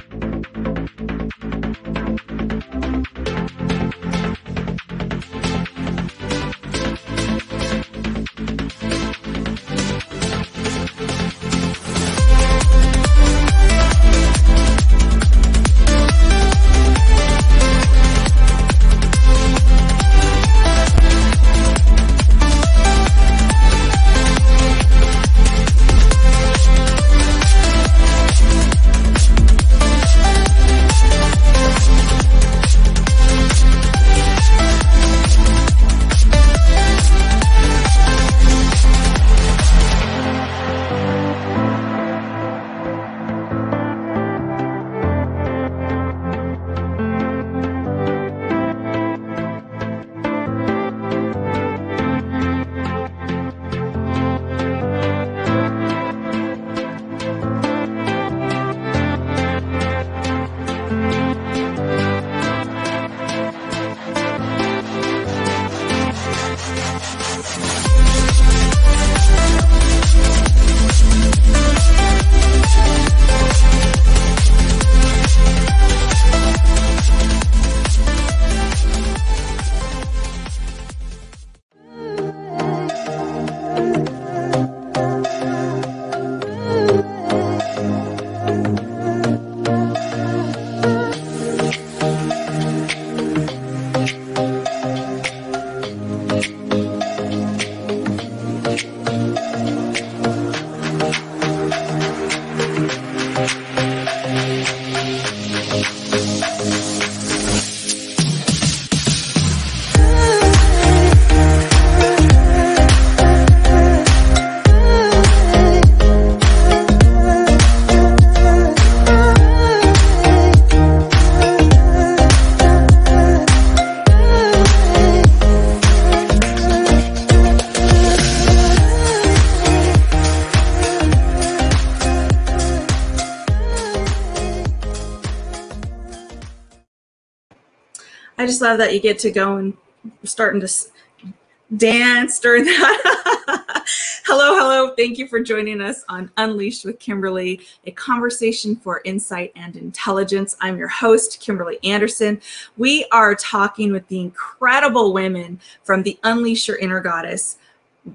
Thank you. Just love that you get to go and starting to dance during that. hello, hello. Thank you for joining us on Unleashed with Kimberly, a conversation for insight and intelligence. I'm your host, Kimberly Anderson. We are talking with the incredible women from the Unleash Your Inner Goddess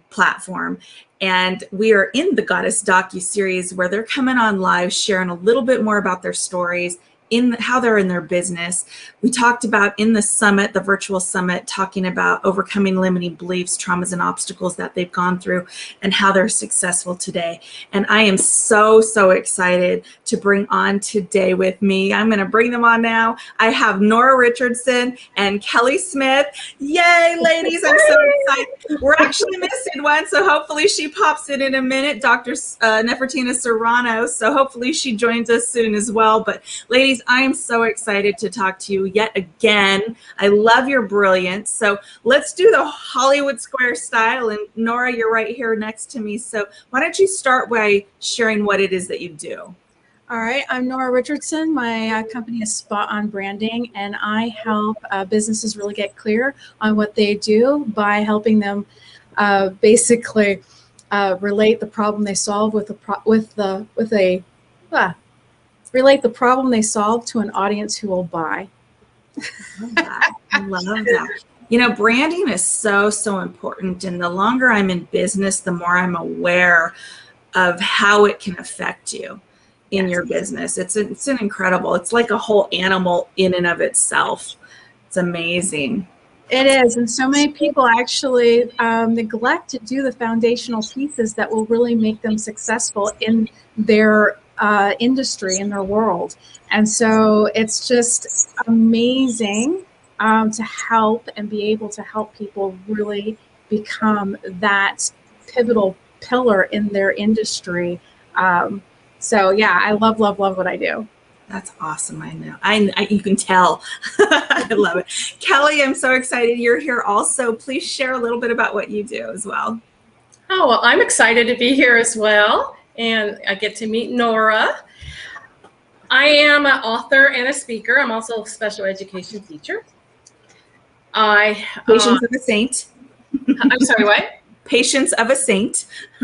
platform. And we are in the Goddess docu series where they're coming on live, sharing a little bit more about their stories in how they're in their business. We talked about in the summit, the virtual summit, talking about overcoming limiting beliefs, traumas, and obstacles that they've gone through and how they're successful today. And I am so, so excited to bring on today with me. I'm going to bring them on now. I have Nora Richardson and Kelly Smith. Yay, ladies. I'm so excited. We're actually missing one, so hopefully she pops in in a minute, Dr. Uh, Nefertina Serrano. So hopefully she joins us soon as well. But ladies, I am so excited to talk to you yet again. I love your brilliance. So let's do the Hollywood Square style. And Nora, you're right here next to me. So why don't you start by sharing what it is that you do? All right, I'm Nora Richardson. My uh, company is Spot On Branding, and I help uh, businesses really get clear on what they do by helping them uh, basically uh, relate the problem they solve with the pro- with the with a relate the problem they solve to an audience who will buy. love that. I love that. You know, branding is so, so important. And the longer I'm in business, the more I'm aware of how it can affect you in Yes. your business. It's it's an incredible. It's like a whole animal in and of itself. It's amazing. It is, and so many people actually um, neglect to do the foundational pieces that will really make them successful in their uh, industry, in their world. And so it's just amazing um, to help and be able to help people really become that pivotal pillar in their industry. Um, so yeah, I love, love, love what I do. That's awesome. I know. I, I you can tell. I love it. Kelly, I'm so excited you're here also. Please share a little bit about what you do as well. Oh, well, I'm excited to be here as well. And I get to meet Nora. I am an author and a speaker. I'm also a special education teacher. I, uh, Patience of a saint. I'm sorry, what? patience of a saint.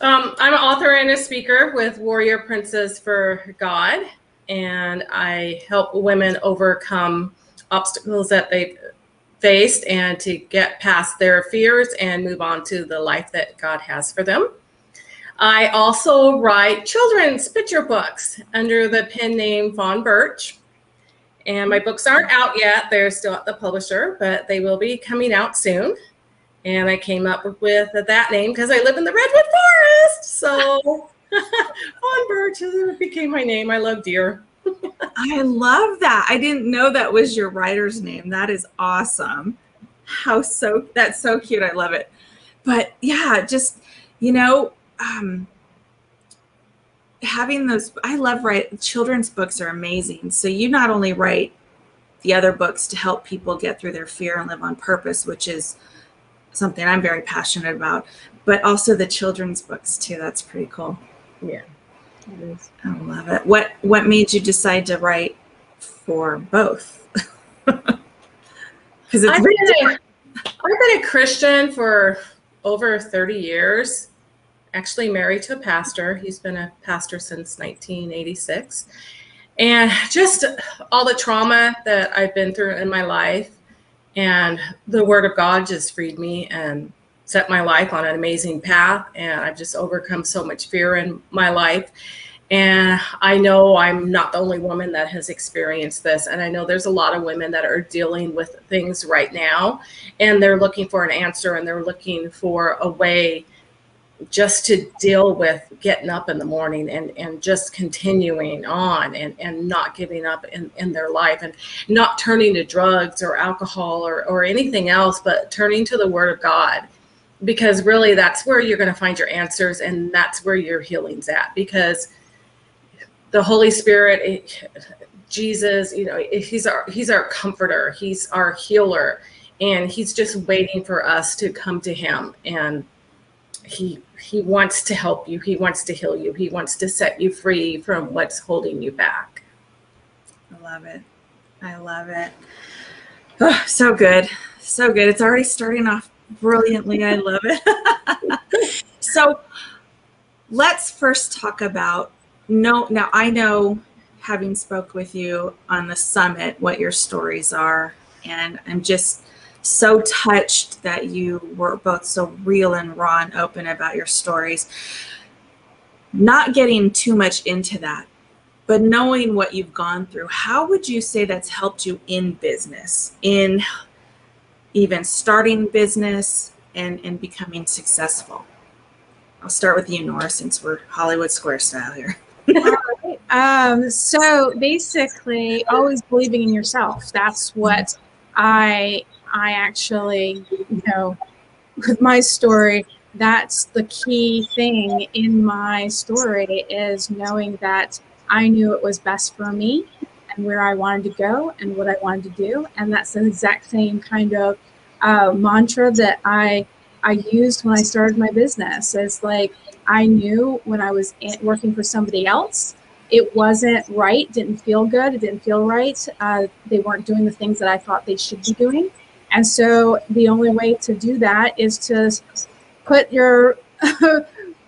Um, I'm an author and a speaker with Warrior Princess for God, and I help women overcome obstacles that they've faced and to get past their fears and move on to the life that God has for them. I also write children's picture books under the pen name Fawn Birch. And my books aren't out yet. They're still at the publisher, but they will be coming out soon. And I came up with that name because I live in the Redwood Forest. So Fawn Birch became my name. I love deer. I love that. I didn't know that was your writer's name. That is awesome. How so that's so cute. I love it. But yeah, just you know, um having those I love write children's books are amazing. So you not only write the other books to help people get through their fear and live on purpose, which is something I'm very passionate about, but also the children's books too. That's pretty cool. Yeah. I love it. What what made you decide to write for both? Because it's I've been, a, different. I've been a Christian for over 30 years, actually married to a pastor. He's been a pastor since 1986. And just all the trauma that I've been through in my life, and the Word of God just freed me and set my life on an amazing path. And I've just overcome so much fear in my life. And I know I'm not the only woman that has experienced this. And I know there's a lot of women that are dealing with things right now and they're looking for an answer and they're looking for a way just to deal with getting up in the morning and, and just continuing on and, and not giving up in, in their life and not turning to drugs or alcohol or, or anything else, but turning to the Word of God. Because really, that's where you're going to find your answers and that's where your healing's at. Because the Holy Spirit, it, Jesus, you know, he's our he's our comforter, he's our healer, and he's just waiting for us to come to him and he he wants to help you, he wants to heal you, he wants to set you free from what's holding you back. I love it. I love it. Oh, so good. So good. It's already starting off brilliantly. I love it. so let's first talk about no now I know having spoke with you on the summit what your stories are and I'm just so touched that you were both so real and raw and open about your stories. Not getting too much into that, but knowing what you've gone through, how would you say that's helped you in business, in even starting business and, and becoming successful? I'll start with you, Nora, since we're Hollywood Square style here. Um, so basically, always believing in yourself. That's what I I actually, you know, with my story, that's the key thing in my story is knowing that I knew it was best for me and where I wanted to go and what I wanted to do, and that's the exact same kind of uh, mantra that I I used when I started my business. It's like I knew when I was in, working for somebody else, it wasn't right, didn't feel good, it didn't feel right. Uh, they weren't doing the things that I thought they should be doing. And so the only way to do that is to put your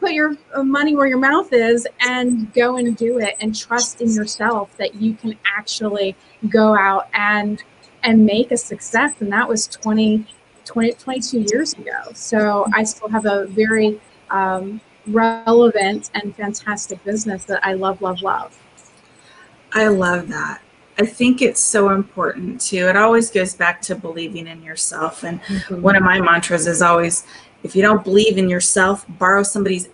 put your money where your mouth is and go and do it and trust in yourself that you can actually go out and and make a success. And that was 20 20 22 years ago. So i still have a very um, relevant and fantastic business that i love love love. I love that. I think it's so important too. It always goes back to believing in yourself. And mm-hmm. one of my mantras is always if you don't believe in yourself, borrow somebody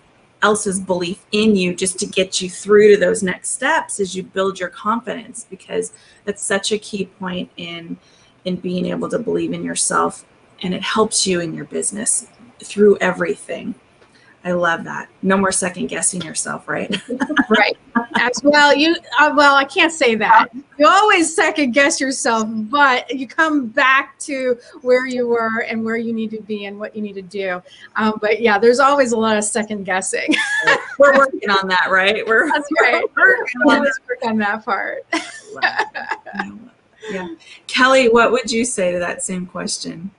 else's belief in you just to get you through to those next steps as you build your confidence because that's such a key point in in being able to believe in yourself and it helps you in your business through everything. I love that. No more second guessing yourself, right? right as well you uh, well i can't say that you always second guess yourself but you come back to where you were and where you need to be and what you need to do um, but yeah there's always a lot of second guessing We're working on that, right? We're that's right we're working on work on that part yeah. Kelly, what would you say to that same question?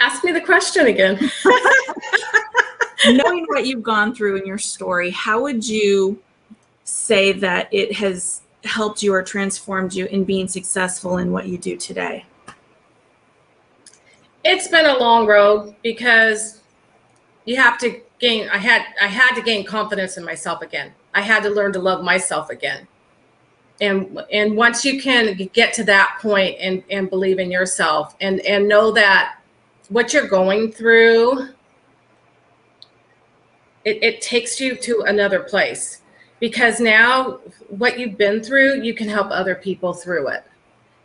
Ask me the question again. Knowing what you've gone through in your story, how would you say that it has helped you or transformed you in being successful in what you do today? It's been a long road because you have to gain I had I had to gain confidence in myself again. I had to learn to love myself again. And and once you can get to that point and and believe in yourself and and know that what you're going through it, it takes you to another place. Because now what you've been through you can help other people through it.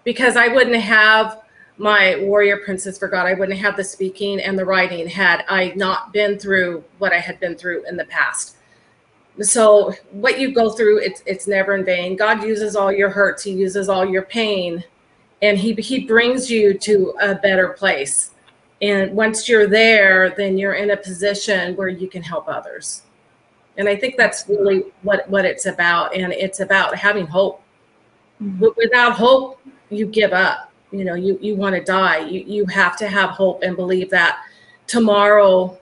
Because i wouldn't have my warrior princess for god i wouldn't have the speaking and the writing had i not been through what i had been through in the past. So what you go through it's it's never in vain. God uses all your hurts. He uses all your pain. And he he brings you to a better place and once you're there then you're in a position where you can help others. And i think that's really what what it's about. And it's about having hope. Mm-hmm. W- without hope you give up. You know you you want to die. You you have to have hope and believe that tomorrow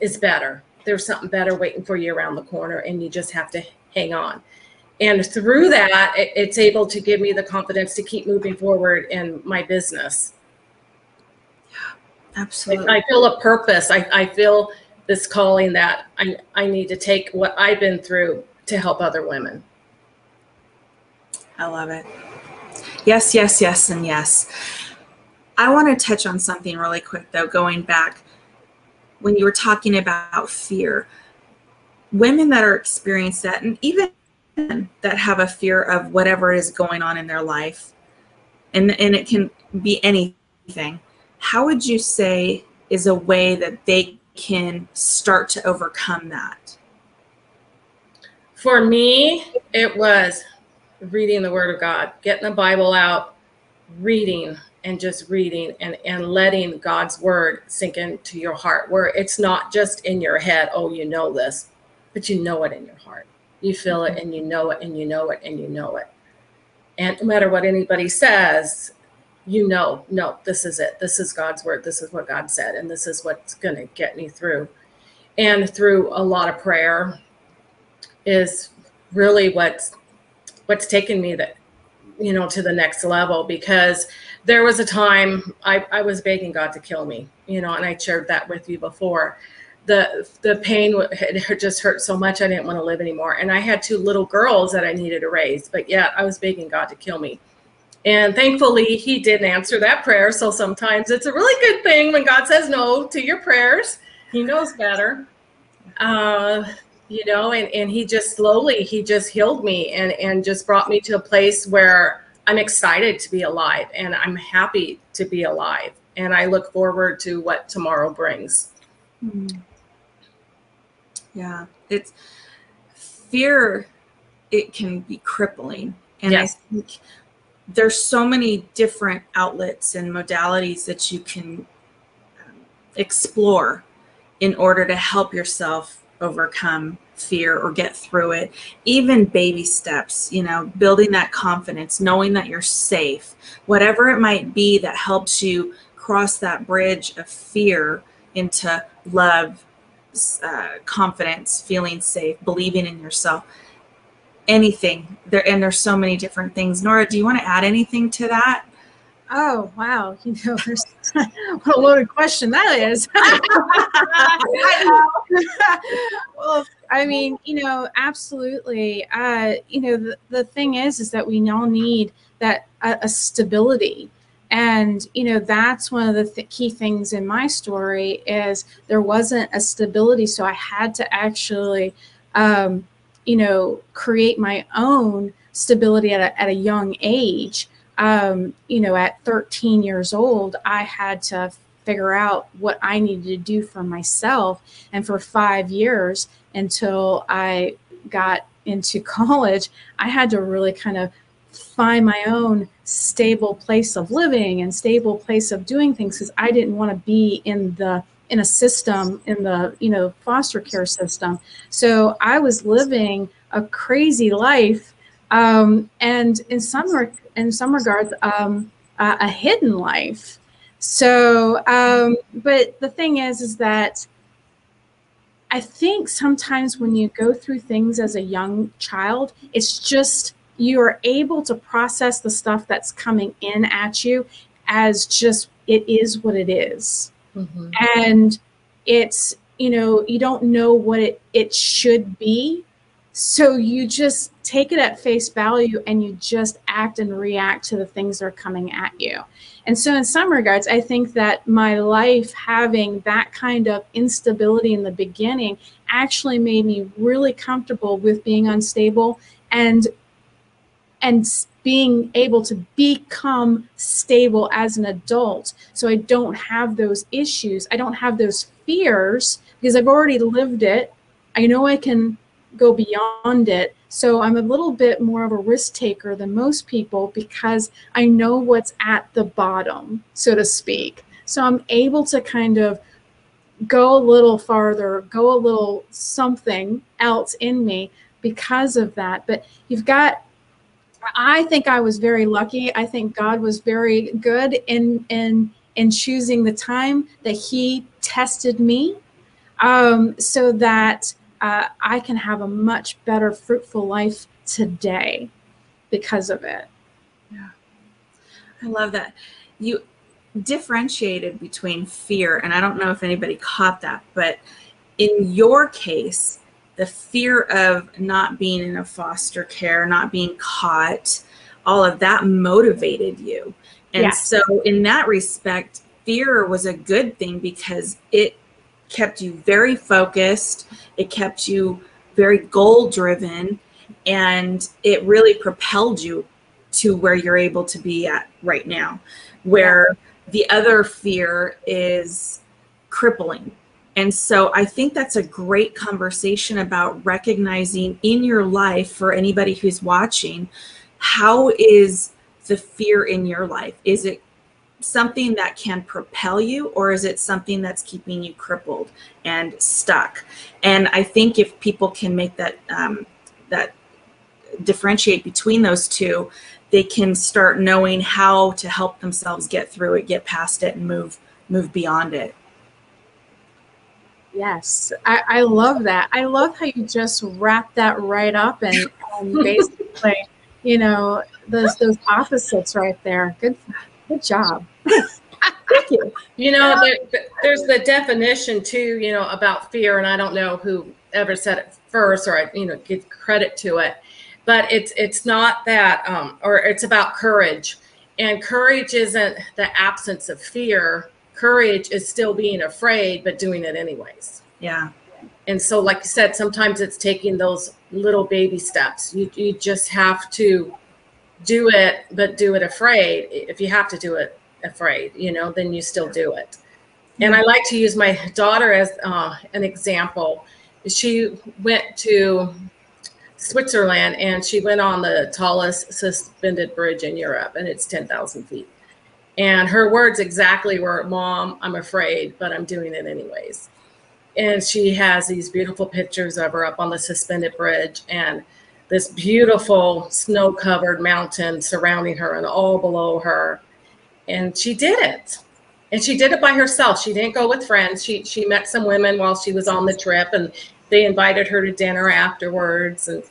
is better. There's something better waiting for you around the corner and you just have to hang on. And through that it, it's able to give me the confidence to keep moving forward in my business Absolutely. I feel a purpose. I, I feel this calling that I, I need to take what I've been through to help other women. I love it. Yes, yes, yes, and yes. I want to touch on something really quick, though, going back when you were talking about fear. Women that are experienced that, and even men that have a fear of whatever is going on in their life, and, and it can be anything, how would you say is a way that they can start to overcome that? For me, it was reading the Word of God, getting the Bible out, reading and just reading and, and letting God's Word sink into your heart, where it's not just in your head, oh, you know this, but you know it in your heart. You feel it mm-hmm. and you know it and you know it and you know it. And no matter what anybody says, you know, no, this is it. This is God's word. This is what God said. And this is what's going to get me through. And through a lot of prayer is really what's what's taken me that you know to the next level because there was a time I, I was begging God to kill me, you know, and I shared that with you before. The the pain had just hurt so much I didn't want to live anymore, and I had two little girls that I needed to raise, but yet I was begging God to kill me and thankfully, he did answer that prayer. So sometimes it's a really good thing when God says no to your prayers. He knows better. Uh, you know, and, and he just slowly, he just healed me and, and just brought me to a place where I'm excited to be alive and I'm happy to be alive. And I look forward to what tomorrow brings. Mm. Yeah, it's fear, it can be crippling. And Yes. I think there's so many different outlets and modalities that you can um, explore in order to help yourself overcome fear or get through it. Even baby steps you know building that confidence knowing that you're safe whatever it might be that helps you cross that bridge of fear into love uh, confidence feeling safe believing in yourself anything there and there's so many different things nora do you want to add anything to that Oh wow! You know, what a loaded question that is. well, I mean, you know, absolutely. Uh, you know, the, the thing is, is that we all need that a, a stability, and you know, that's one of the th- key things in my story is there wasn't a stability, so I had to actually, um, you know, create my own stability at a, at a young age um, you know, at 13 years old, I had to figure out what I needed to do for myself. And for five years until I got into college, I had to really kind of find my own stable place of living and stable place of doing things because I didn't want to be in the in a system in the you know foster care system. So I was living a crazy life um, and in some in some regards um, a hidden life So, um, but the thing is, is that I think sometimes when you go through things as a young child, it's just you are able to process the stuff that's coming in at you as just it is what it is. Mhm. And it's, you know, you don't know what it, it should be. So you just take it at face value and you just act and react to the things that are coming at you. And so, in some regards, I think that my life having that kind of instability in the beginning actually made me really comfortable with being unstable and and being able to become stable as an adult. So i don't have those issues. I don't have those fears because i've already lived it. I know i can go beyond it. So i'm a little bit more of a risk taker than most people because i know what's at the bottom so to speak. So i'm able to kind of go a little farther go a little something else in me because of that. But you've got I think I was very lucky. I think God was very good in in in choosing the time that He tested me, um, so that uh, I can have a much better, fruitful life today because of it. Yeah, I love that. You differentiated between fear, and I don't know if anybody caught that, but in your case, the fear of not being in a foster care, not being caught, all of that motivated you. And Yes. so, in that respect, fear was a good thing because it kept you very focused, it kept you very goal driven, and it really propelled you to where you're able to be at right now. Where the other fear is crippling. And so I think that's a great conversation about recognizing in your life for anybody who's watching how is the fear in your life? Is it something that can propel you or is it something that's keeping you crippled and stuck? And I think if people can make that um, that differentiate between those two, they can start knowing how to help themselves get through it, get past it, and move move beyond it. Yes, I, I love that. I love how you just wrap that right up and, and basically, you know, those those opposites right there. Good, good job. Thank you. You know, there, there's the definition too, you know, about fear, and I don't know who ever said it first, or I, you know, give credit to it, but it's it's not that, um, or it's about courage, and courage isn't the absence of fear. Courage is still being afraid, but doing it anyways. Yeah. And so, like you said, sometimes it's taking those little baby steps. You you just have to do it, but do it afraid. If you have to do it afraid, you know, then you still do it. And I like to use my daughter as uh, an example. She went to Switzerland and she went on the tallest suspended bridge in Europe, and it's 10,000 feet. And her words exactly were, Mom, I'm afraid, but I'm doing it anyways. And she has these beautiful pictures of her up on the suspended bridge and this beautiful snow covered mountain surrounding her and all below her. And she did it. And she did it by herself. She didn't go with friends. She she met some women while she was on the trip and they invited her to dinner afterwards and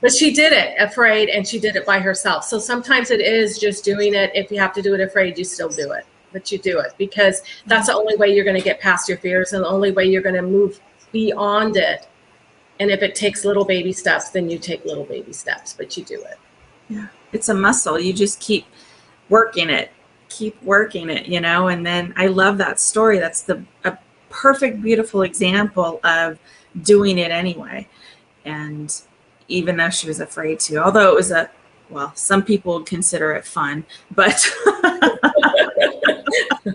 but she did it afraid and she did it by herself. So sometimes it is just doing it. If you have to do it afraid, you still do it. But you do it because that's the only way you're going to get past your fears and the only way you're going to move beyond it. And if it takes little baby steps, then you take little baby steps, but you do it. Yeah. It's a muscle. You just keep working it, keep working it, you know. And then I love that story. That's the a perfect, beautiful example of doing it anyway. And even though she was afraid to, although it was a well, some people would consider it fun, but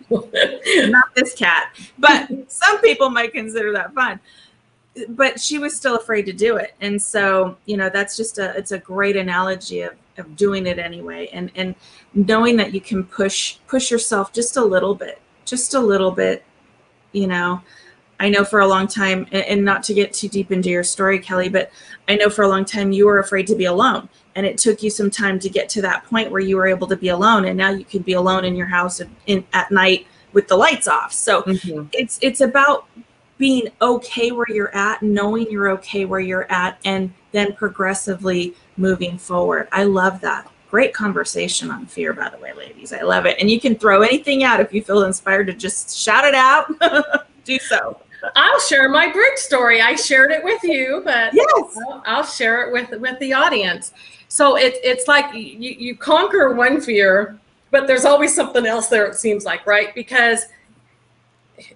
not this cat. But some people might consider that fun. But she was still afraid to do it. And so, you know, that's just a it's a great analogy of, of doing it anyway and and knowing that you can push push yourself just a little bit, just a little bit, you know. I know for a long time, and, not to get too deep into your story, Kelly, but I know for a long time you were afraid to be alone. And it took you some time to get to that point where you were able to be alone. And now you can be alone in your house in, at night with the lights off. So Mhm. it's it's about being okay where you're at, knowing you're okay where you're at, and then progressively moving forward. I love that. Great conversation on fear, by the way, ladies. I love it. And you can throw anything out if you feel inspired to just shout it out. Do so. I'll share my bridge story. I shared it with you, but Yes. I'll, I'll share it with with the audience. So it, it's like you, you conquer one fear, but there's always something else there. It seems like right because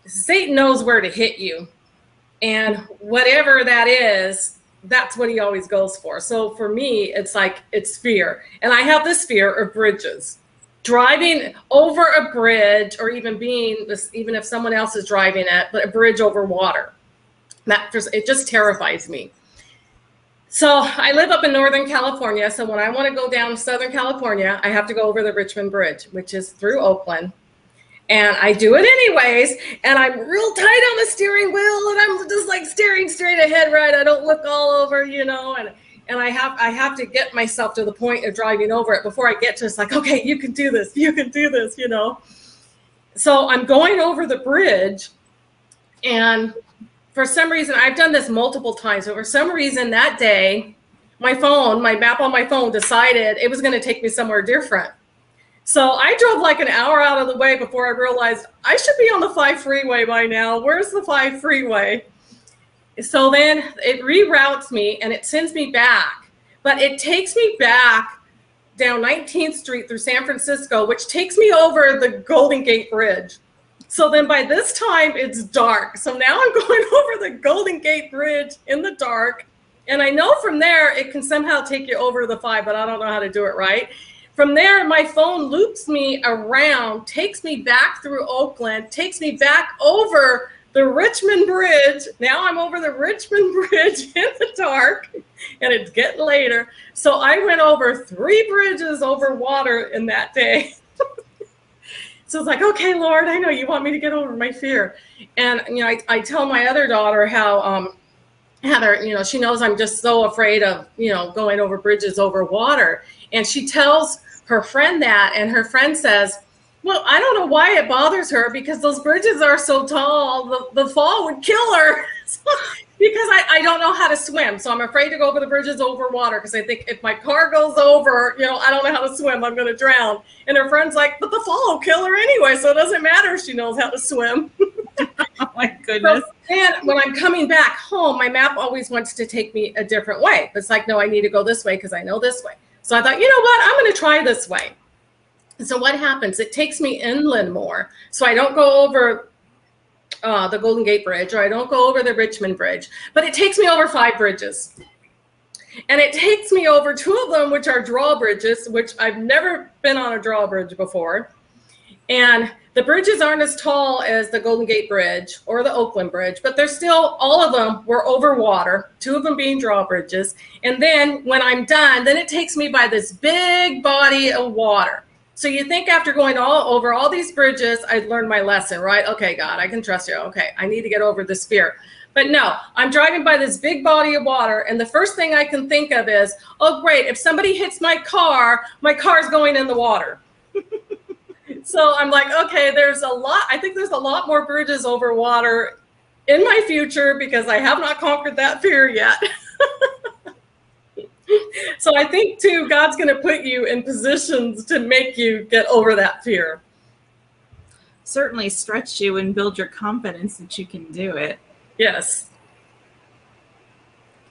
Satan knows where to hit you, and whatever that is, that's what he always goes for. So for me, it's like it's fear, and I have this fear of bridges. Driving over a bridge, or even being this, even if someone else is driving it, but a bridge over water. That just it just terrifies me. So i live up in northern california so when i want to go down southern california i have to go over the richmond bridge which is through oakland. And i do it anyways and i'm real tight on the steering wheel and i'm just like steering straight ahead right? I don't look all over you know and and i have i have to get myself to the point of driving over it before i get to it's like okay you can do this you can do this you know so i'm going over the bridge and for some reason, I've done this multiple times, but for some reason that day, my phone, my map on my phone decided it was going to take me somewhere different. So I drove like an hour out of the way before I realized I should be on the 5 freeway by now. Where's the 5 freeway? So then it reroutes me and it sends me back, but it takes me back down 19th Street through San Francisco, which takes me over the Golden Gate Bridge. So then by this time it's dark. So now I'm going over the Golden Gate Bridge in the dark. And I know from there it can somehow take you over the five, but I don't know how to do it right. From there, my phone loops me around, takes me back through Oakland, takes me back over the Richmond Bridge. Now I'm over the Richmond Bridge in the dark, and it's getting later. So I went over three bridges over water in that day. So it's like, okay, Lord, I know you want me to get over my fear. And, you know, I, I tell my other daughter how, um, Heather, you know, she knows I'm just so afraid of, you know, going over bridges over water. And she tells her friend that, and her friend says, well, I don't know why it bothers her because those bridges are so tall, the, the fall would kill her. because I, I don't know how to swim. So I'm afraid to go over the bridges over water because I think if my car goes over, you know, I don't know how to swim, I'm going to drown. And her friend's like, but the fall will kill her anyway. So it doesn't matter if she knows how to swim. Oh my goodness. So, and when I'm coming back home, my map always wants to take me a different way. It's like, no, I need to go this way because I know this way. So I thought, you know what? I'm going to try this way. So what happens? It takes me inland more. So I don't go over uh, the Golden Gate Bridge or I don't go over the Richmond Bridge, but it takes me over five bridges. And it takes me over two of them, which are drawbridges, which I've never been on a drawbridge before. And the bridges aren't as tall as the Golden Gate Bridge or the Oakland Bridge, but they're still, all of them were over water, two of them being drawbridges. And then when I'm done, then it takes me by this big body of water. So you think after going all over all these bridges, I'd learned my lesson, right? Okay, God, I can trust you. Okay, I need to get over this fear. But no, I'm driving by this big body of water, and the first thing I can think of is, oh, great, if somebody hits my car, my car's going in the water. so I'm like, okay, there's a lot, I think there's a lot more bridges over water in my future because I have not conquered that fear yet. so I think too, God's going to put you in positions to make you get over that fear. Certainly stretch you and build your confidence that you can do it. Yes.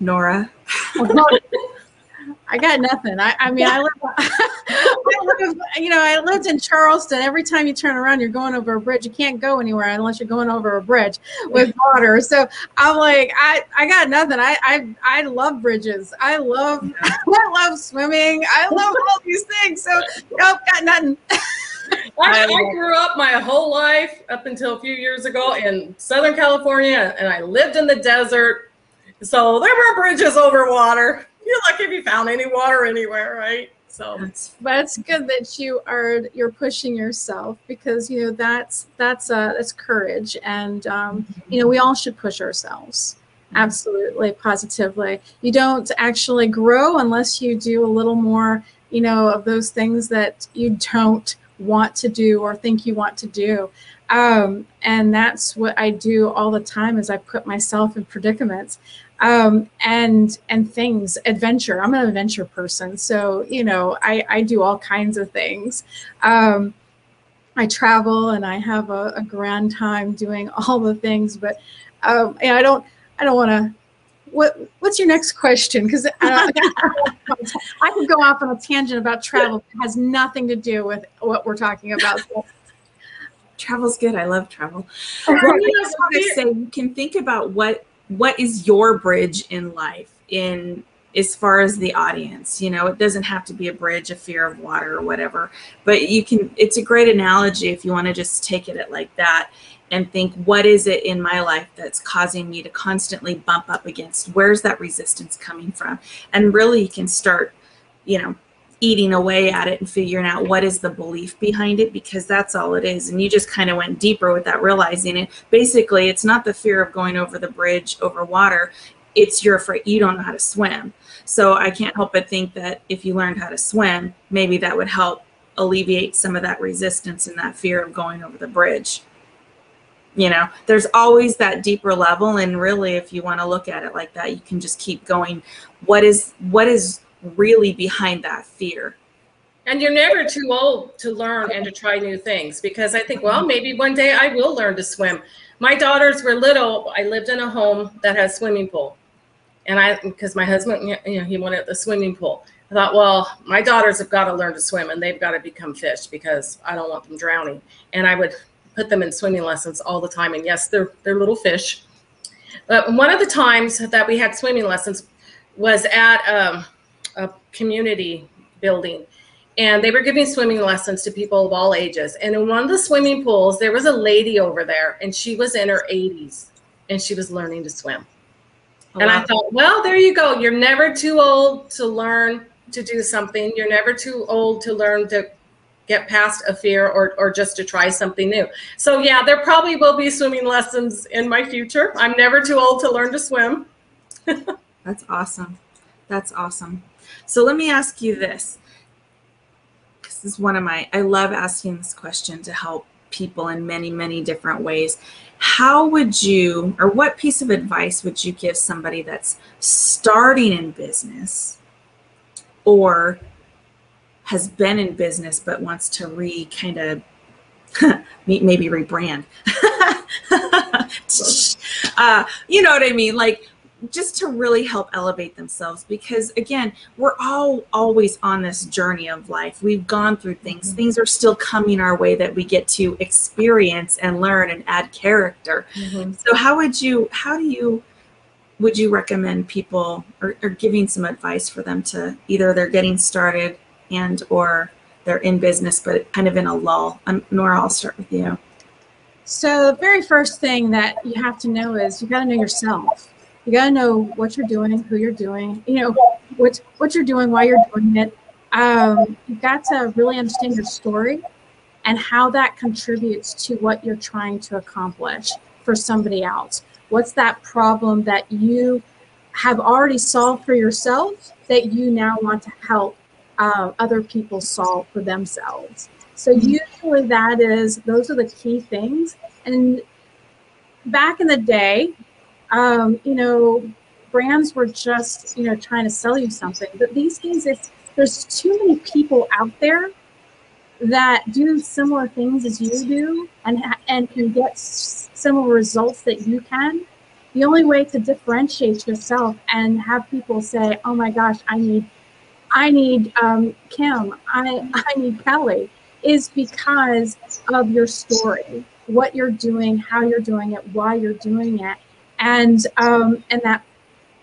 Nora. I got nothing. I, I mean, I live, I live, you know, I lived in Charleston. Every time you turn around, you're going over a bridge. You can't go anywhere unless you're going over a bridge with water. So I'm like, I, I got nothing. I, I, I love bridges. I love, I love swimming. I love all these things. So nope, got nothing. I, I grew up my whole life up until a few years ago in Southern California, and I lived in the desert. So there were bridges over water. You're lucky if you found any water anywhere, right? So That's it's good that you are you're pushing yourself because you know that's that's uh that's courage and um, you know we all should push ourselves. Absolutely positively. You don't actually grow unless you do a little more you know of those things that you don't want to do or think you want to do. Um, and that's what I do all the time is I put myself in predicaments um, and and things adventure. I'm an adventure person so you know i i do all kinds of things. Um, i travel and i have a, a grand time doing all the things but um, i don't i don't want to what what's your next question? Because I, I could go off on a tangent about travel it has nothing to do with what we're talking about. So, Travel's good. I love travel. Well, I just want to say you can think about what what is your bridge in life in as far as the audience? You know it doesn't have to be a bridge a fear of water or whatever but you can it's a great analogy if you want to just take it at like that and think what is it in my life that's causing me to constantly bump up against? Where's that resistance coming from? And really you can start you know eating away at it and figuring out what is the belief behind it because that's all it is. And you just kind of went deeper with that realizing it. Basically it's not the fear of going over the bridge over water. It's you're afraid you don't know how to swim. So i can't help but think that if you learned how to swim maybe that would help alleviate some of that resistance and that fear of going over the bridge. You know there's always that deeper level and really if you want to look at it like that you can just keep going. What is what is really behind that fear. And you're never too old to learn and to try new things because I think, well, maybe one day I will learn to swim. My daughters were little. I lived in a home that has swimming pool. And I, because my husband, you know, he wanted the swimming pool. I thought, well, my daughters have got to learn to swim and they've got to become fish because I don't want them drowning. And I would put them in swimming lessons all the time. And yes, they're, they're little fish. But one of the times that we had swimming lessons was at, um, community building and they were giving swimming lessons to people of all ages. And in one of the swimming pools, there was a lady over there, and she was in her 80s, and she was learning to swim. Oh, and wow. I thought, well, there you go. You're never too old to learn to do something. You're never too old to learn to get past a fear or, or just to try something new. So yeah, there probably will be swimming lessons in my future. I'm never too old to learn to swim. That's awesome. That's awesome. So let me ask you this. This is one of my, I love asking this question to help people in many, many different ways. How would you, or what piece of advice would you give somebody that's starting in business or has been in business but wants to re kind of maybe rebrand? uh, you know what I mean? Like, just to really help elevate themselves because again we're all always on this journey of life. We've gone through things. Mm-hmm. things are still coming our way that we get to experience and learn and add character. Mm-hmm. so how would you how do you would you recommend people or, or giving some advice for them to either they're getting started and or they're in business but kind of in a lull? Um, nora i'll start with you. So the very first thing that you have to know is you got to know yourself you got to know what you're doing, who you're doing, you know, what, what you're doing, why you're doing it. Um, you've got to really understand your story and how that contributes to what you're trying to accomplish for somebody else. What's that problem that you have already solved for yourself that you now want to help uh, other people solve for themselves? So usually that is, those are the key things. And back in the day, um, you know, brands were just, you know, trying to sell you something. But these days, it's there's too many people out there that do similar things as you do and and can get similar results that you can. The only way to differentiate yourself and have people say, "Oh my gosh, I need, I need um, Kim, I I need Kelly," is because of your story, what you're doing, how you're doing it, why you're doing it, and um, and that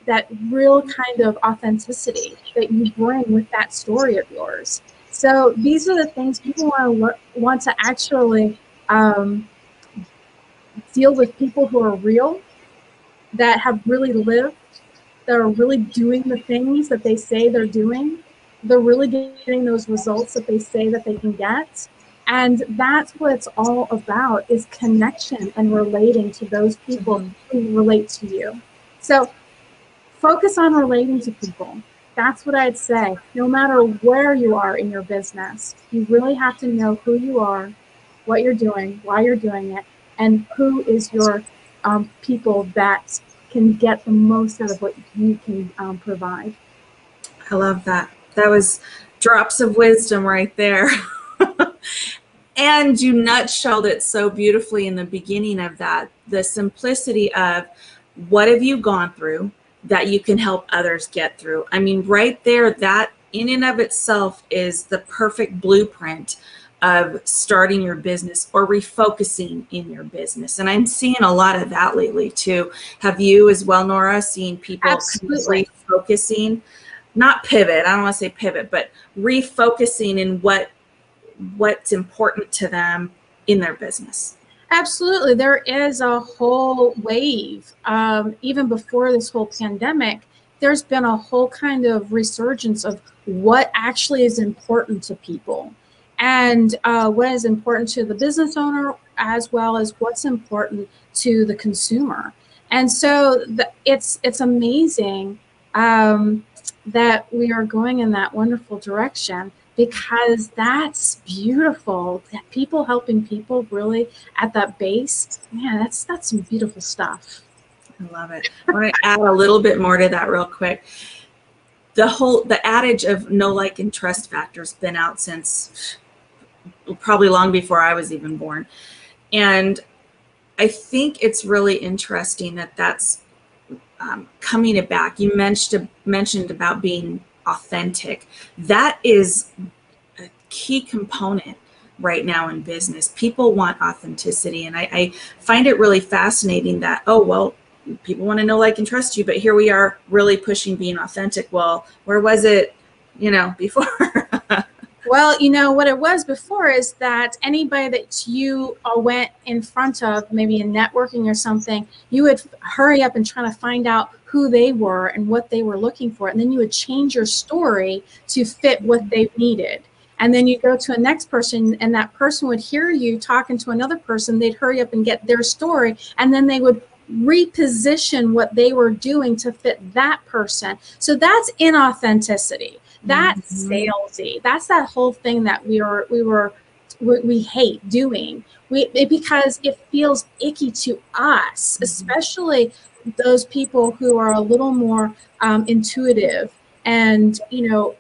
that real kind of authenticity that you bring with that story of yours. So these are the things people want to want to actually um, deal with people who are real, that have really lived, that are really doing the things that they say they're doing. They're really getting those results that they say that they can get, and that's what it's all about is connection and relating to those people mm-hmm. who relate to you. So focus on relating to people. That's what I'd say. No matter where you are in your business, you really have to know who you are, what you're doing, why you're doing it, and who is your um, people that can get the most out of what you can um, provide. I love that. That was drops of wisdom right there. and you nutshelled it so beautifully in the beginning of that the simplicity of what have you gone through that you can help others get through. I mean, right there, that in and of itself is the perfect blueprint of starting your business or refocusing in your business. And I'm seeing a lot of that lately too. Have you as well, Nora, seen people Absolutely. refocusing? Not pivot, I don't want to say pivot, but refocusing in what what's important to them in their business. Absolutely. There is a whole wave. Um, even before this whole pandemic, there's been a whole kind of resurgence of what actually is important to people and uh, what is important to the business owner as well as what's important to the consumer. And so the, it's it's amazing um, that we are going in that wonderful direction because that's beautiful that people helping people really at that base man that's that's some beautiful stuff I love it. I want to add a little bit more to that real quick. The whole the adage of know like and trust factor's been out since probably long before I was even born. And I think it's really interesting that that's um, coming back. You mentioned mentioned about being authentic. That is a key component right now in business. People want authenticity, and I, I find it really fascinating that oh well, people want to know, like, and trust you, but here we are really pushing being authentic. Well, where was it, you know, before? well you know what it was before is that anybody that you went in front of maybe in networking or something you would hurry up and try to find out who they were and what they were looking for and then you would change your story to fit what they needed. And then you go to a next person and that person would hear you talking to another person. They'd hurry up and get their story and then they would reposition what they were doing to fit that person. So that's inauthenticity. That's Mhm. salesy. That's that whole thing that we were we were we, we hate doing. We it, because it feels icky to us Mhm. especially those people who are a little more um, intuitive and you know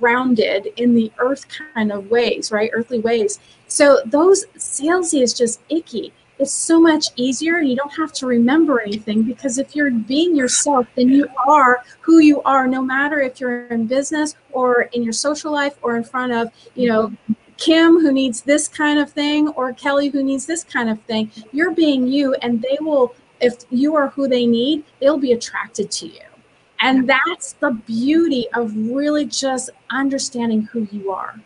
grounded in the earth kind of ways, right? Earthly ways. So those salesy is just icky. It's so much easier. and You don't have to remember anything because if you're being yourself, then you are who you are, no matter if you're in business or in your social life or in front of, you know, Kim who needs this kind of thing or Kelly who needs this kind of thing. You're being you and they will, if you are who they need, they'll be attracted to you. And that's the beauty of really just understanding who you are.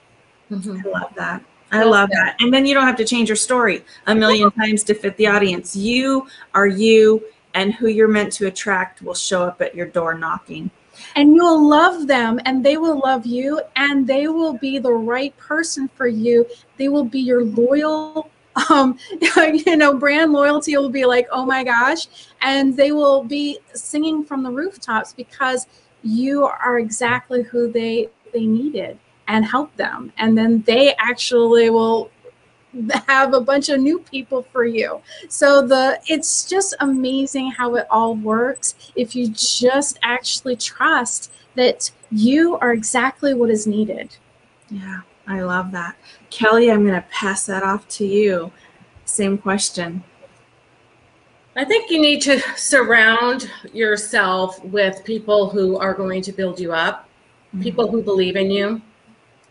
Mhm. I love that. I love that. And then you don't have to change your story a million times to fit the audience. You are you, and who you're meant to attract will show up at your door knocking. And you'll love them and they will love you and they will be the right person for you. They will be your loyal um you know brand loyalty will be like oh my gosh and they will be singing from the rooftops because you are exactly who they they needed and help them and then they actually will have a bunch of new people for you so the it's just amazing how it all works if you just actually trust that you are exactly what is needed Yeah, I love that. Kelly, I'm going to pass that off to you. Same question. I think you need to surround yourself with people who are going to build you up, mm-hmm. people who believe in you.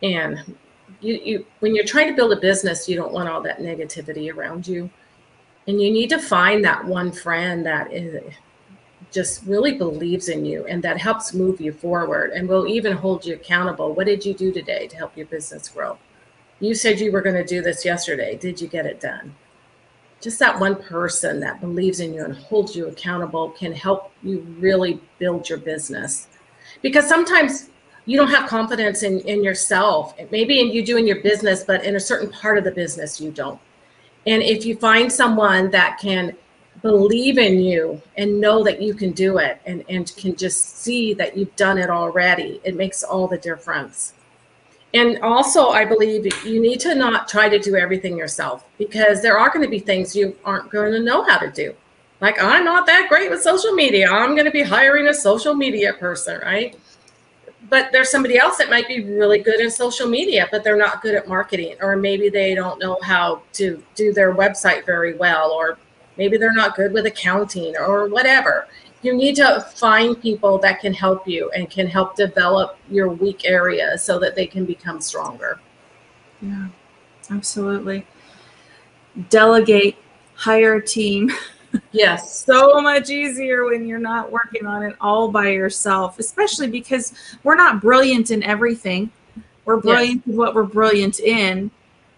And you, you when you're trying to build a business, you don't want all that negativity around you. And you need to find that one friend that is just really believes in you and that helps move you forward and will even hold you accountable. What did you do today to help your business grow? You said you were going to do this yesterday. Did you get it done? just that one person that believes in you and holds you accountable can help you really build your business because sometimes you don't have confidence in, in yourself maybe in you do in your business but in a certain part of the business you don't and if you find someone that can believe in you and know that you can do it and, and can just see that you've done it already it makes all the difference And also, I believe you need to not try to do everything yourself because there are going to be things you aren't going to know how to do. Like, I'm not that great with social media. I'm going to be hiring a social media person, right? But there's somebody else that might be really good in social media, but they're not good at marketing, or maybe they don't know how to do their website very well, or maybe they're not good with accounting or whatever you need to find people that can help you and can help develop your weak areas so that they can become stronger. Yeah, absolutely. Delegate, hire a team. Yes. So much easier when you're not working on it all by yourself, especially because we're not brilliant in everything. We're brilliant in what we're brilliant in.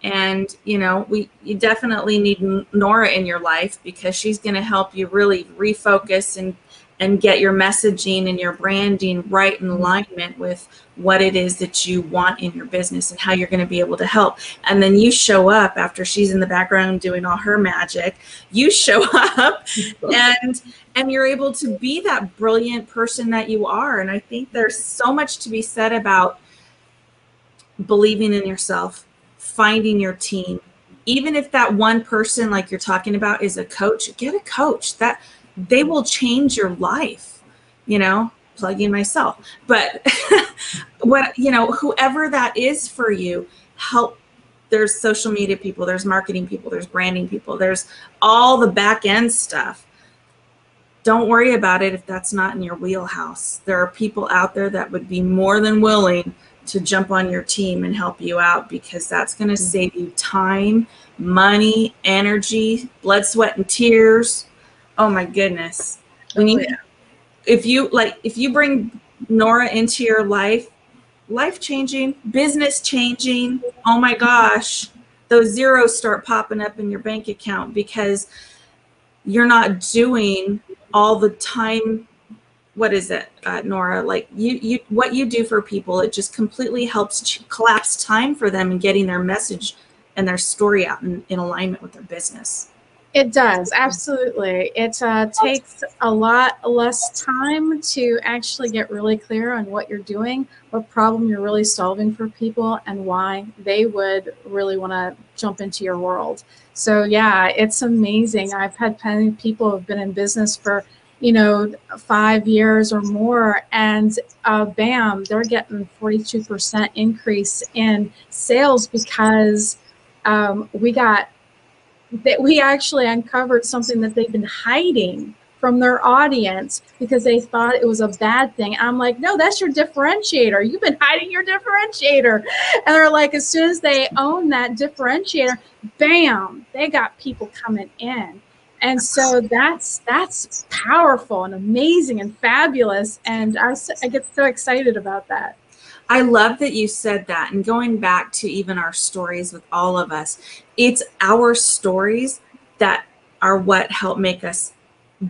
And you know, we you definitely need Nora in your life because she's going to help you really refocus and and get your messaging and your branding right in alignment with what it is that you want in your business and how you're going to be able to help. And then you show up after she's in the background doing all her magic. You show up and and you're able to be that brilliant person that you are. And I think there's so much to be said about believing in yourself, finding your team. Even if that one person like you're talking about is a coach, get a coach. That they will change your life you know plugging myself. But what you know whoever that is for you help there's social media people there's marketing people there's branding people there's all the back end stuff. Don't worry about it if that's not in your wheelhouse. There are people out there that would be more than willing to jump on your team and help you out because that's going to mm-hmm. save you time money energy blood sweat and tears oh my goodness. When you if you like if you bring nora into your life life changing business changing oh my gosh those zeros start popping up in your bank account because you're not doing all the time what is it uh, nora? Like you you what you do for people it just completely helps ch- collapse time for them in getting their message and their story out in, in alignment with their business It does, absolutely. It uh, takes a lot less time to actually get really clear on what you're doing, what problem you're really solving for people, and why they would really want to jump into your world. So, yeah, it's amazing. I've had people who have been in business for, you know, five years or more, and uh, bam, they're getting 42% increase in sales because um, we got that we actually uncovered something that they've been hiding from their audience because they thought it was a bad thing. I'm like, no, that's your differentiator. You've been hiding your differentiator. And they're like, as soon as they own that differentiator, bam, they got people coming in. And so that's that's powerful and amazing and fabulous. And I, I get so excited about that. I love that you said that. And going back to even our stories with all of us, it's our stories that are what help make us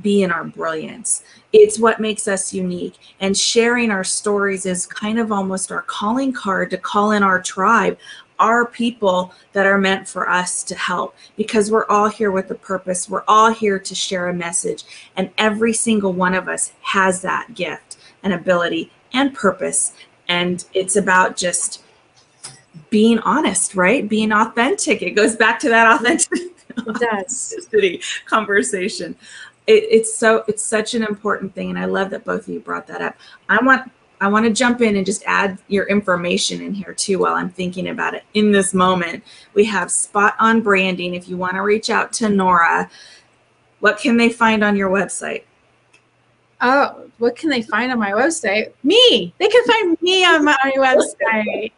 be in our brilliance. It's what makes us unique. And sharing our stories is kind of almost our calling card to call in our tribe, our people that are meant for us to help because we're all here with a purpose. We're all here to share a message. And every single one of us has that gift and ability and purpose and it's about just being honest right? Being authentic. It goes back to that authentic It authenticity conversation. It, it's so it's such an important thing and i love that both of you brought that up. I want i want to jump in and just add your information in here too while i'm thinking about it. In this moment we have spot on branding. If you want to reach out to nora what can they find on your website Oh, what can they find on my website? Me. They can find me on my website.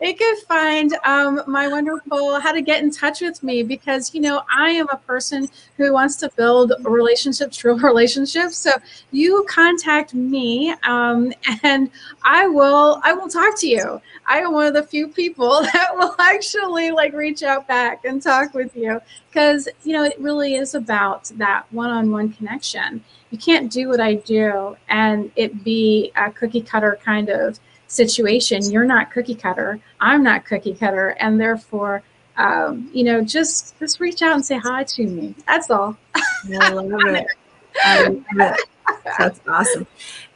They can find um, my wonderful how to get in touch with me because you know I am a person who wants to build relationships, real relationships. So you contact me, um, and I will I will talk to you. I am one of the few people that will actually like reach out back and talk with you because you know it really is about that one-on-one connection you can't do what I do and it be a cookie cutter kind of situation. You're not cookie cutter. I'm not cookie cutter, and therefore, um, you know, just just reach out and say hi to me. That's all. I love it. I love it. That's awesome.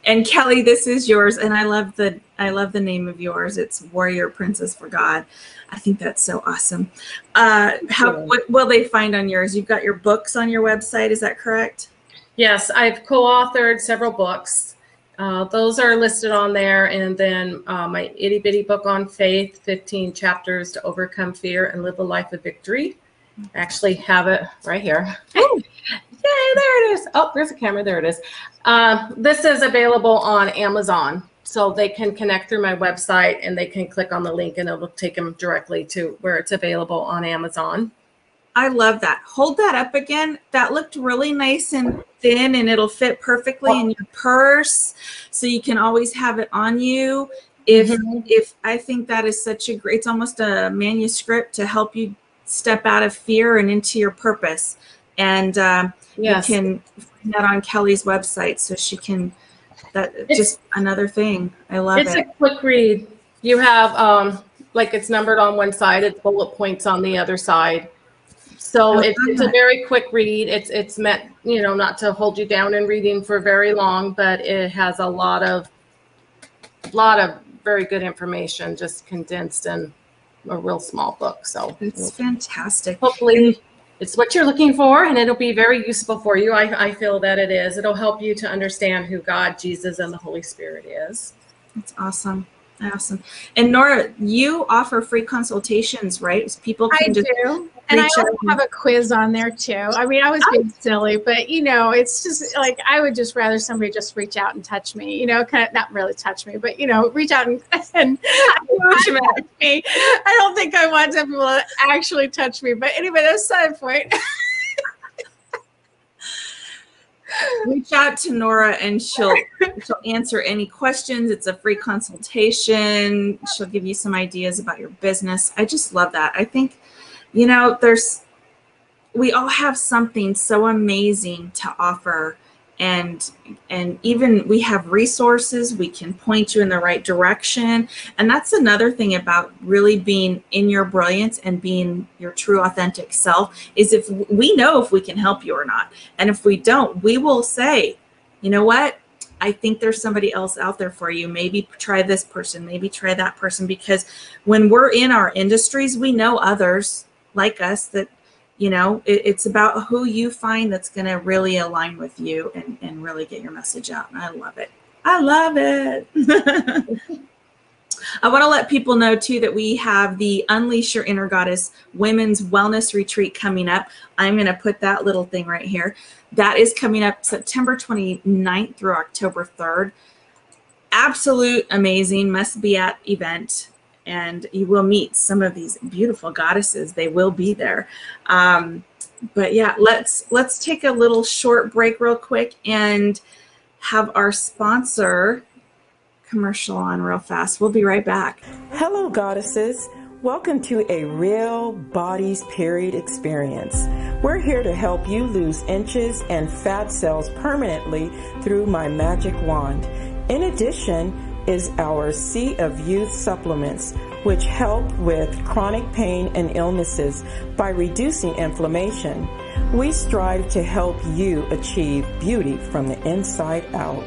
and Kelly, this is yours, and I love the I love the name of yours. It's Warrior Princess for God. I think that's so awesome. Uh, how what will they find on yours? You've got your books on your website. Is that correct? Yes, I've co-authored several books. Uh, those are listed on there, and then uh, my itty bitty book on faith, 15 chapters to overcome fear and live a life of victory. I actually have it right here. Yay, there it is. Oh, there's a camera. There it is. Uh, this is available on Amazon. So they can connect through my website and they can click on the link and it will take them directly to where it's available on Amazon. I love that. Hold that up again. That looked really nice and thin, and it'll fit perfectly in your purse, so you can always have it on you. If Mhm. if I think that is such a great, it's almost a manuscript to help you step out of fear and into your purpose. And um, Yes. you can find that on Kelly's website, so she can. That It's- just another thing. I love It's it. a quick read. You have, um, like it's numbered on one side, it's bullet points on the other side. So it's, it's a very quick read. It's, it's meant, you know, not to hold you down in reading for very long, but it has a lot of, lot of very good information, just condensed in a real small book. So it's fantastic. hopefully it's what you're looking for and it'll be very useful for you. I, I feel that it is. It'll help you to understand who God, Jesus, and the Holy Spirit is. That's awesome. Awesome. And Nora, you offer free consultations, right? So people I can just do. And I have a quiz on there too. I mean, I was being oh. silly, but you know, it's just like I would just rather somebody just reach out and touch me, you know, kind of not really touch me, but you know, reach out and, and touch me. I don't think I want people to actually touch me, but anyway, that's a side point. reach out to Nora and she'll she'll answer any questions. It's a free consultation. She'll give you some ideas about your business. I just love that. I think, you know, there's we all have something so amazing to offer and and even we have resources we can point you in the right direction. And that's another thing about really being in your brilliance and being your true authentic self is if we know if we can help you or not. And if we don't we will say you know what? I think there's somebody else out there for you. Maybe try this person maybe try that person. Because when we're in our industries we know others like us that you know it, it's about who you find that's going to really align with you and, and really get your message out and i love it. I love it. I want to let people know too that we have the unleash your inner goddess women's wellness retreat coming up. I'm going to put that little thing right here. That is coming up september 29th through october 3rd absolute amazing must be at event and you will meet some of these beautiful goddesses they will be there um, but yeah let's let's take a little short break real quick and have our sponsor commercial on real fast we'll be right back Hello, goddesses. Welcome to a real bodies period experience. We're here to help you lose inches and fat cells permanently through my magic wand. In addition, is our Sea of Youth supplements, which help with chronic pain and illnesses by reducing inflammation. We strive to help you achieve beauty from the inside out.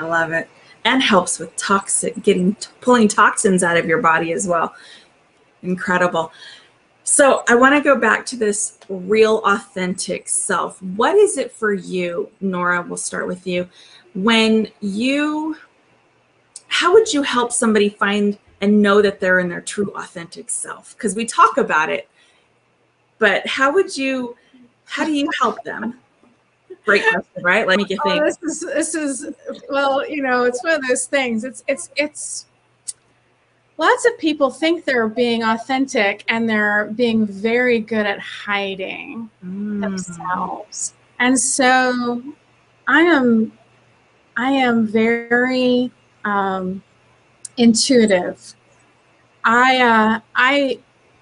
i love it and helps with toxic getting pulling toxins out of your body as well incredible so I want to go back to this real authentic self. What is it for you, Nora? We'll start with you. When you, how would you help somebody find and know that they're in their true authentic self? Because we talk about it, but how would you, how do you help them? Great question, right? Let me get Oh, this is this is well, you know, it's one of those things. It's it's it's lots of people think they're being authentic and they're being very good at hiding Mm. themselves. And so I am I am very um, intuitive. I uh, I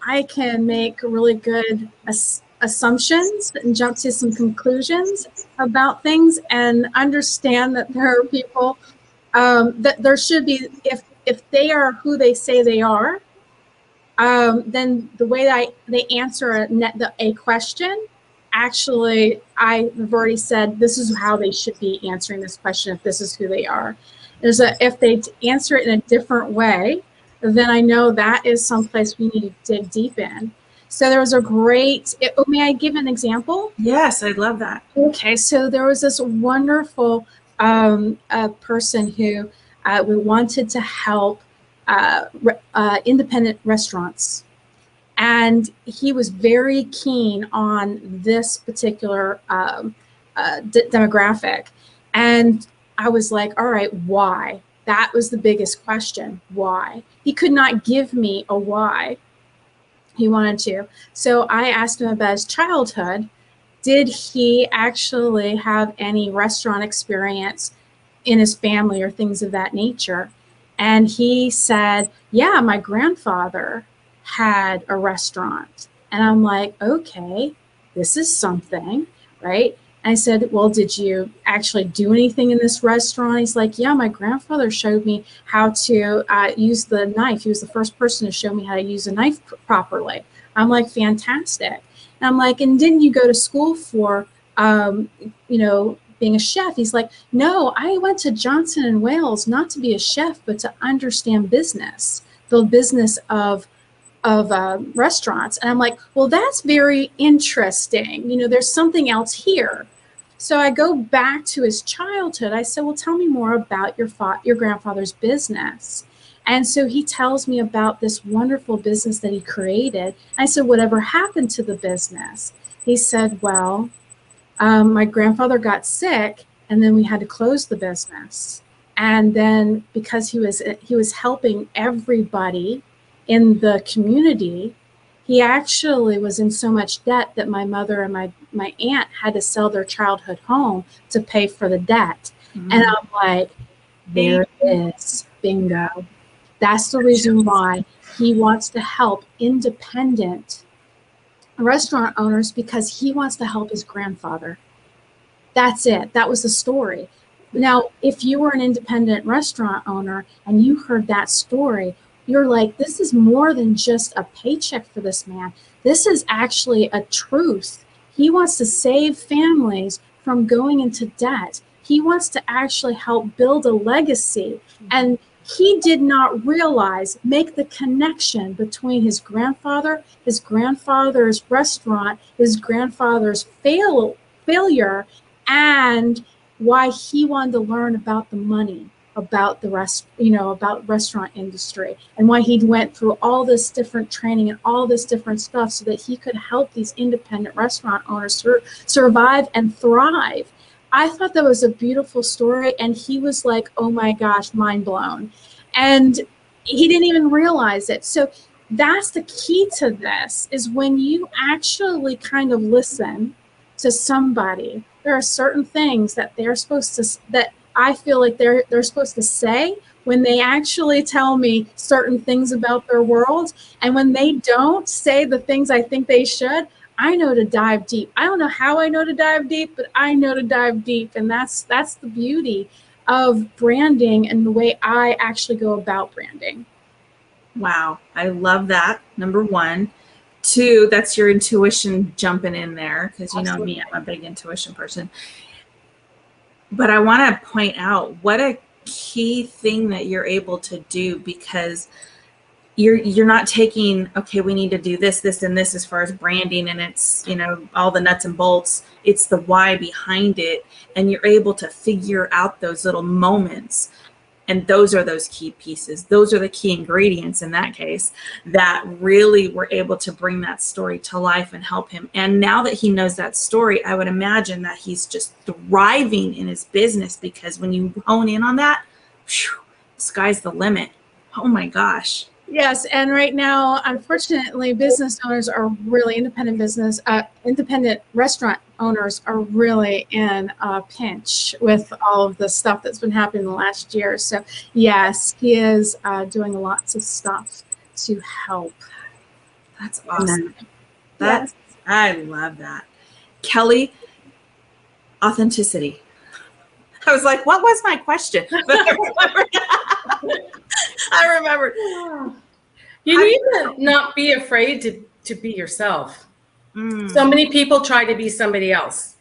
I can make really good ass- assumptions and jump to some conclusions about things and understand that there are people um, that there should be if if they are who they say they are um, then the way that I, they answer a, net, the, a question, actually, I've already said this is how they should be answering this question if this is who they are. There's a, if they answer it in a different way, then I know that is someplace we need to dig deep in. So there was a great, oh, may I give an example? Yes, I love that. Okay, so there was this wonderful um, uh, person who uh, we wanted to help uh, uh, independent restaurants. And he was very keen on this particular um, uh, demographic. And I was like, all right, why? That was the biggest question. Why? He could not give me a why. He wanted to. So I asked him about his childhood. Did he actually have any restaurant experience in his family or things of that nature? And he said, Yeah, my grandfather had a restaurant. And I'm like, Okay, this is something, right? And I said, Well, did you actually do anything in this restaurant? He's like, Yeah, my grandfather showed me how to uh, use the knife. He was the first person to show me how to use a knife pr- properly. I'm like, Fantastic. And I'm like, And didn't you go to school for, um, you know, being a chef? He's like, No, I went to Johnson and Wales not to be a chef, but to understand business, the business of of uh, restaurants. And I'm like, well, that's very interesting. You know, there's something else here. So I go back to his childhood. I said, well, tell me more about your fa- your grandfather's business. And so he tells me about this wonderful business that he created. I said, whatever happened to the business? He said, well, um, my grandfather got sick, and then we had to close the business. And then because he was he was helping everybody in the community, he actually was in so much debt that my mother and my, my aunt had to sell their childhood home to pay for the debt. And I'm like, there it is, bingo. That's the reason why he wants to help independent restaurant owners because he wants to help his grandfather. That's it. That was the story. Now, if you were an independent restaurant owner and you heard that story, you're like, this is more than just a paycheck for this man. This is actually a truth. He wants to save families from going into debt. He wants to actually help build a legacy. Mm-hmm. And he did not realize, make the connection between his grandfather, his grandfather's restaurant, his grandfather's fail, failure, and why he wanted to learn about the money about the rest you know about restaurant industry and why he went through all this different training and all this different stuff so that he could help these independent restaurant owners sur- survive and thrive i thought that was a beautiful story and he was like oh my gosh mind blown. And he didn't even realize it. So that's the key to this is when you actually kind of listen to somebody there are certain things that they're supposed to that I feel like they're they're supposed to say when they actually tell me certain things about their world and when they don't say the things I think they should I know to dive deep. I don't know how I know to dive deep, but I know to dive deep and that's that's the beauty of branding and the way I actually go about branding. Wow, I love that. Number one. Two, that's your intuition jumping in there because you know me, I'm a big intuition person. But I want to point out what a key thing that you're able to do because you're you're not taking okay we need to do this this and this as far as branding and it's you know all the nuts and bolts. It's the why behind it. And you're able to figure out those little moments. And those are those key pieces. Those are the key ingredients in that case that really were able to bring that story to life and help him. And now that he knows that story i would imagine that he's just thriving in his business because when you hone in on that whew, sky's the limit. Oh my gosh Yes, and right now, unfortunately, business owners are really independent business, uh, independent restaurant owners are really in a pinch with all of the stuff that's been happening the last year. So, yes, he is uh, doing lots of stuff to help. that's awesome that. that's i love that kelly authenticity i was like what was my question but i remembered i remembered You need to not be afraid to, to be yourself. Mm. So many people try to be somebody else.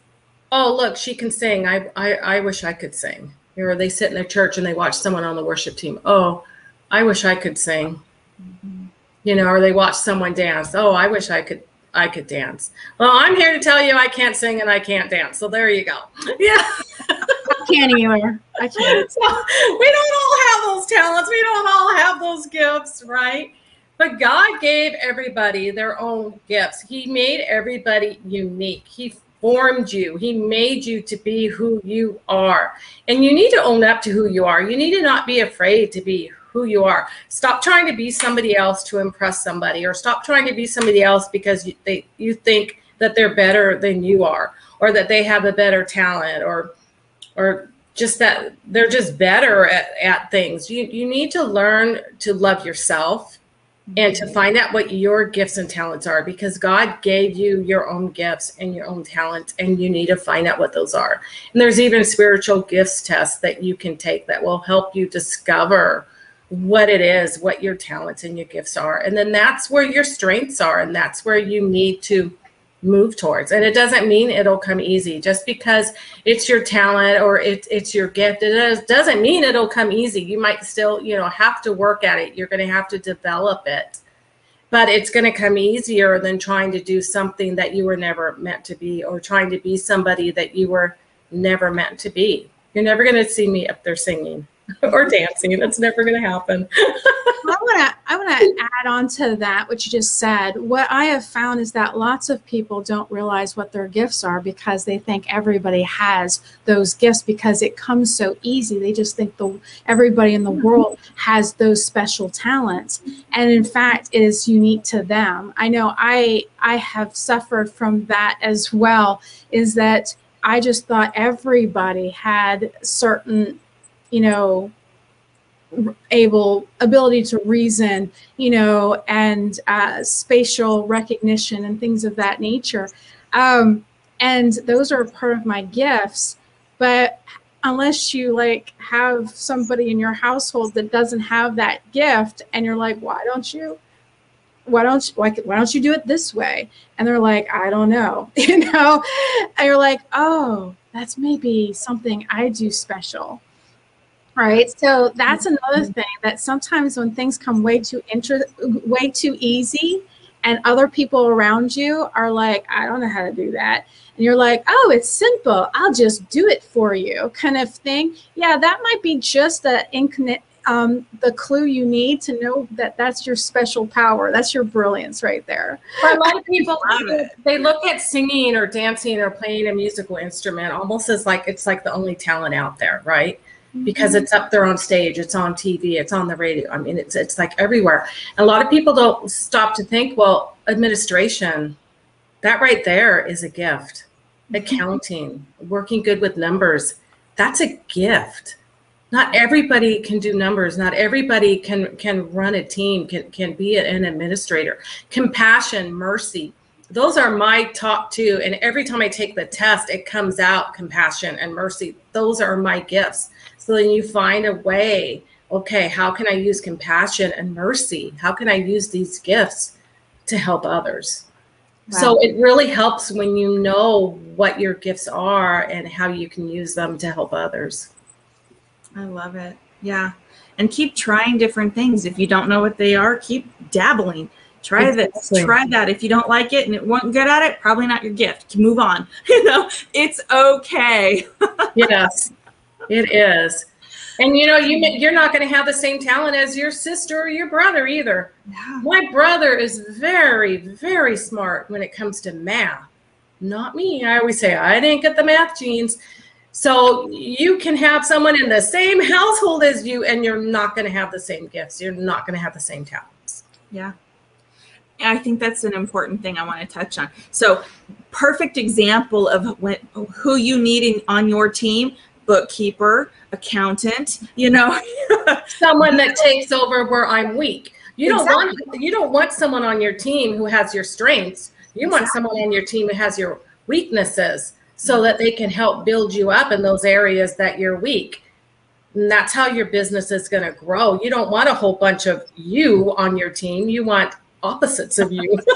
Oh, look, she can sing. I, I, I wish I could sing. Or they sit in a church and they watch someone on the worship team. Oh, I wish I could sing. You know, or they watch someone dance. Oh, I wish I could I could dance. Well, I'm here to tell you I can't sing and I can't dance. So there you go. Yeah. Can't either. I can't. So we don't all have those talents. We don't all have those gifts, right? But God gave everybody their own gifts. He made everybody unique. He formed you. He made you to be who you are. And you need to own up to who you are. You need to not be afraid to be who you are. Stop trying to be somebody else to impress somebody or stop trying to be somebody else because you, they you think that they're better than you are or that they have a better talent or or just that they're just better at, at things. You you need to learn to love yourself and to mm-hmm. find out what your gifts and talents are because God gave you your own gifts and your own talents and you need to find out what those are. And there's even spiritual gifts tests that you can take that will help you discover what it is, what your talents and your gifts are. And then that's where your strengths are and that's where you need to move towards. And it doesn't mean it'll come easy. Just because it's your talent or it, it's your gift, it does, doesn't mean it'll come easy. You might still, you know, have to work at it. You're going to have to develop it. But it's going to come easier than trying to do something that you were never meant to be or trying to be somebody that you were never meant to be. You're never going to see me up there singing or dancing. That's never going to happen. I want to I want to add on to that what you just said. What I have found is that lots of people don't realize what their gifts are because they think everybody has those gifts because it comes so easy. They just think the everybody in the hmm. world has those special talents, and in fact, it is unique to them. I know I I have suffered from that as well. Is that I just thought everybody had certain, you know, able ability to reason you know and uh, spatial recognition and things of that nature. Um, and those are part of my gifts but unless you like have somebody in your household that doesn't have that gift and you're like why don't you why don't you why, why don't you do it this way? And they're like i don't know you know? And you're like oh that's maybe something i do special right so that's another thing that sometimes when things come way too inter- way too easy and other people around you are like i don't know how to do that. And you're like oh it's simple. I'll just do it for you kind of thing. Yeah that might be just the incon- um, the clue you need to know that that's your special power. That's your brilliance right there. For a lot of people, they look at singing or dancing or playing a musical instrument almost as like it's like the only talent out there, right? Because it's up there on stage, it's on TV, it's on the radio. I mean, it's it's like everywhere. And a lot of people don't stop to think, well, administration, that right there is a gift. Mm-hmm. Accounting, working good with numbers, that's a gift. Not everybody can do numbers. Not everybody can can run a team, can can be an administrator. Compassion, mercy, those are my top two. And every time I take the test, it comes out compassion and mercy. Those are my gifts. So then you find a way. Okay, how can I use compassion and mercy? How can I use these gifts to help others? So it really helps when you know what your gifts are and how you can use them to help others. I love it. Yeah. And keep trying different things. If you don't know what they are, keep dabbling. Try this, try that. If you don't like it and it wasn't good at it, probably not your gift. Move on. You know, it's okay. yes, it is. And you know, you you're not going to have the same talent as your sister or your brother either. Yeah. My brother is very, very smart when it comes to math. Not me. I always say I didn't get the math genes. So you can have someone in the same household as you, and you're not going to have the same gifts. You're not going to have the same talents. Yeah. I think that's an important thing I want to touch on. So, perfect example of when, who you need in, on your team bookkeeper, accountant, you know. Someone that takes over where I'm weak. You don't want you don't want someone on your team who has your strengths. You want someone on your team who has your weaknesses so that they can help build you up in those areas that you're weak. And that's how your business is going to grow. You don't want a whole bunch of you on your team. You want opposites of you.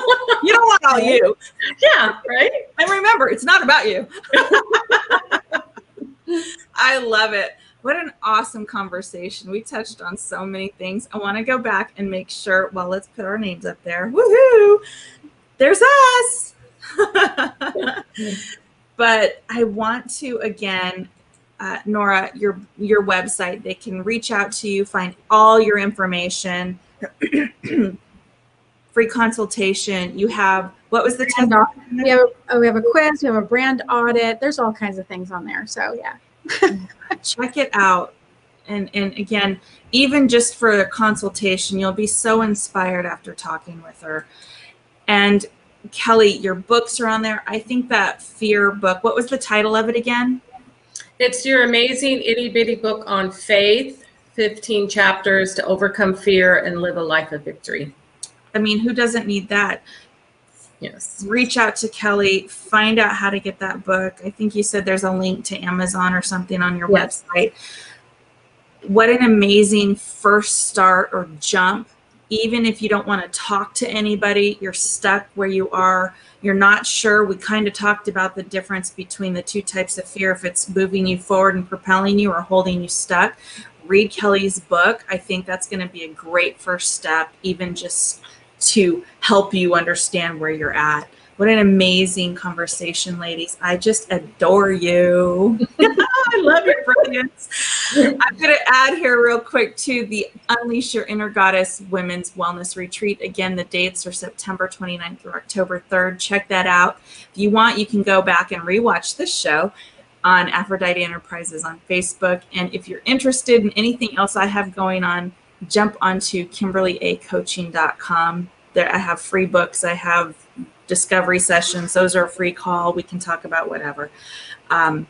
You don't want all you. yeah, right? And remember, it's not about you. I love it. What an awesome conversation. We touched on so many things. I want to go back and make sure, well, let's put our names up there. Woohoo! There's us. but I want to again, uh, Nora, your your website. They can reach out to you, find all your information. Free consultation. You have what was the And test? We have, oh, we have a quiz, we have a brand audit. There's all kinds of things on there. So yeah. check it out and and again even just for a consultation you'll be so inspired after talking with her and kelly your books are on there i think that fear book what was the title of it again It's your amazing itty bitty book on faith 15 chapters to overcome fear and live a life of victory. I mean who doesn't need that? Yes. reach out to kelly find out how to get that book. I think you said there's a link to amazon or something on your Yes. website. What an amazing first start or jump. Even if you don't want to talk to anybody you're stuck where you are. You're not sure. We kind of talked about the difference between the two types of fear if it's moving you forward and propelling you or holding you stuck. Read kelly's book. I think that's going to be a great first step even just to help you understand where you're at. What an amazing conversation ladies. I just adore you. I love your brilliance. I'm going to add here real quick to the unleash your inner goddess women's wellness retreat. Again the dates are september 29th through october 3rd check that out. If you want you can go back and rewatch this show on aphrodite enterprises on facebook. And if you're interested in anything else i have going on jump onto kimberlyacoaching.com there i have free books i have discovery sessions those are a free call we can talk about whatever um,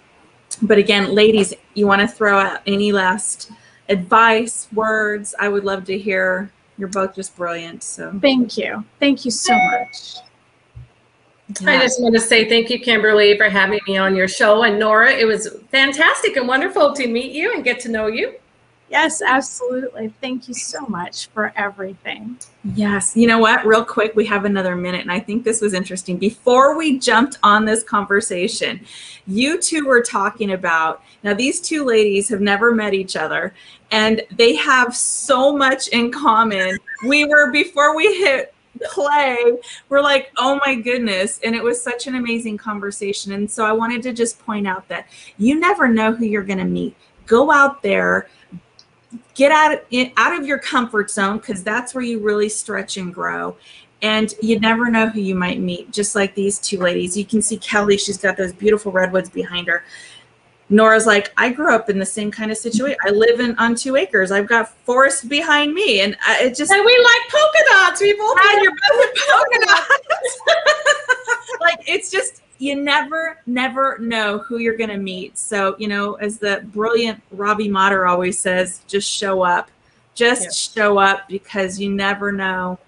but again ladies you want to throw out any last advice words i would love to hear you're both just brilliant so Thank you. Thank you so much. I just want to say thank you, Kimberly, for having me on your show. And Nora, it was fantastic and wonderful to meet you and get to know you. Yes, absolutely. Thank you so much for everything. Yes. You know what? Real quick, we have another minute, and I think this was interesting. Before we jumped on this conversation, you two were talking about now, these two ladies have never met each other, and they have so much in common. We were, before we hit play, we're like, oh my goodness. And it was such an amazing conversation. And so I wanted to just point out that you never know who you're going to meet. Go out there get out of, out of your comfort zone because that's where you really stretch and grow and you never know who you might meet just like these two ladies you can see kelly she's got those beautiful redwoods behind her nora's like i grew up in the same kind of situation i live in on two acres i've got forest behind me and I, it just And we like polka dots. We both you're both polka dots. like it's just you never never know who you're going to meet. So you know as the brilliant robbie motter always says just show up. Just Yeah. show up because you never know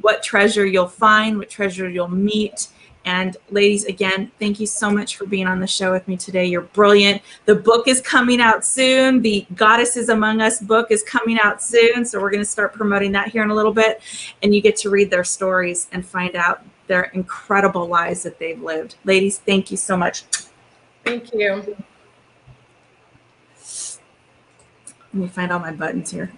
what treasure you'll find what treasure you'll meet. And ladies again thank you so much for being on the show with me today. You're brilliant. The book is coming out soon. The goddesses among us book is coming out soon. So we're going to start promoting that here in a little bit. And you get to read their stories and find out their incredible lives that they've lived. Ladies, thank you so much. Thank you. Let me find all my buttons here.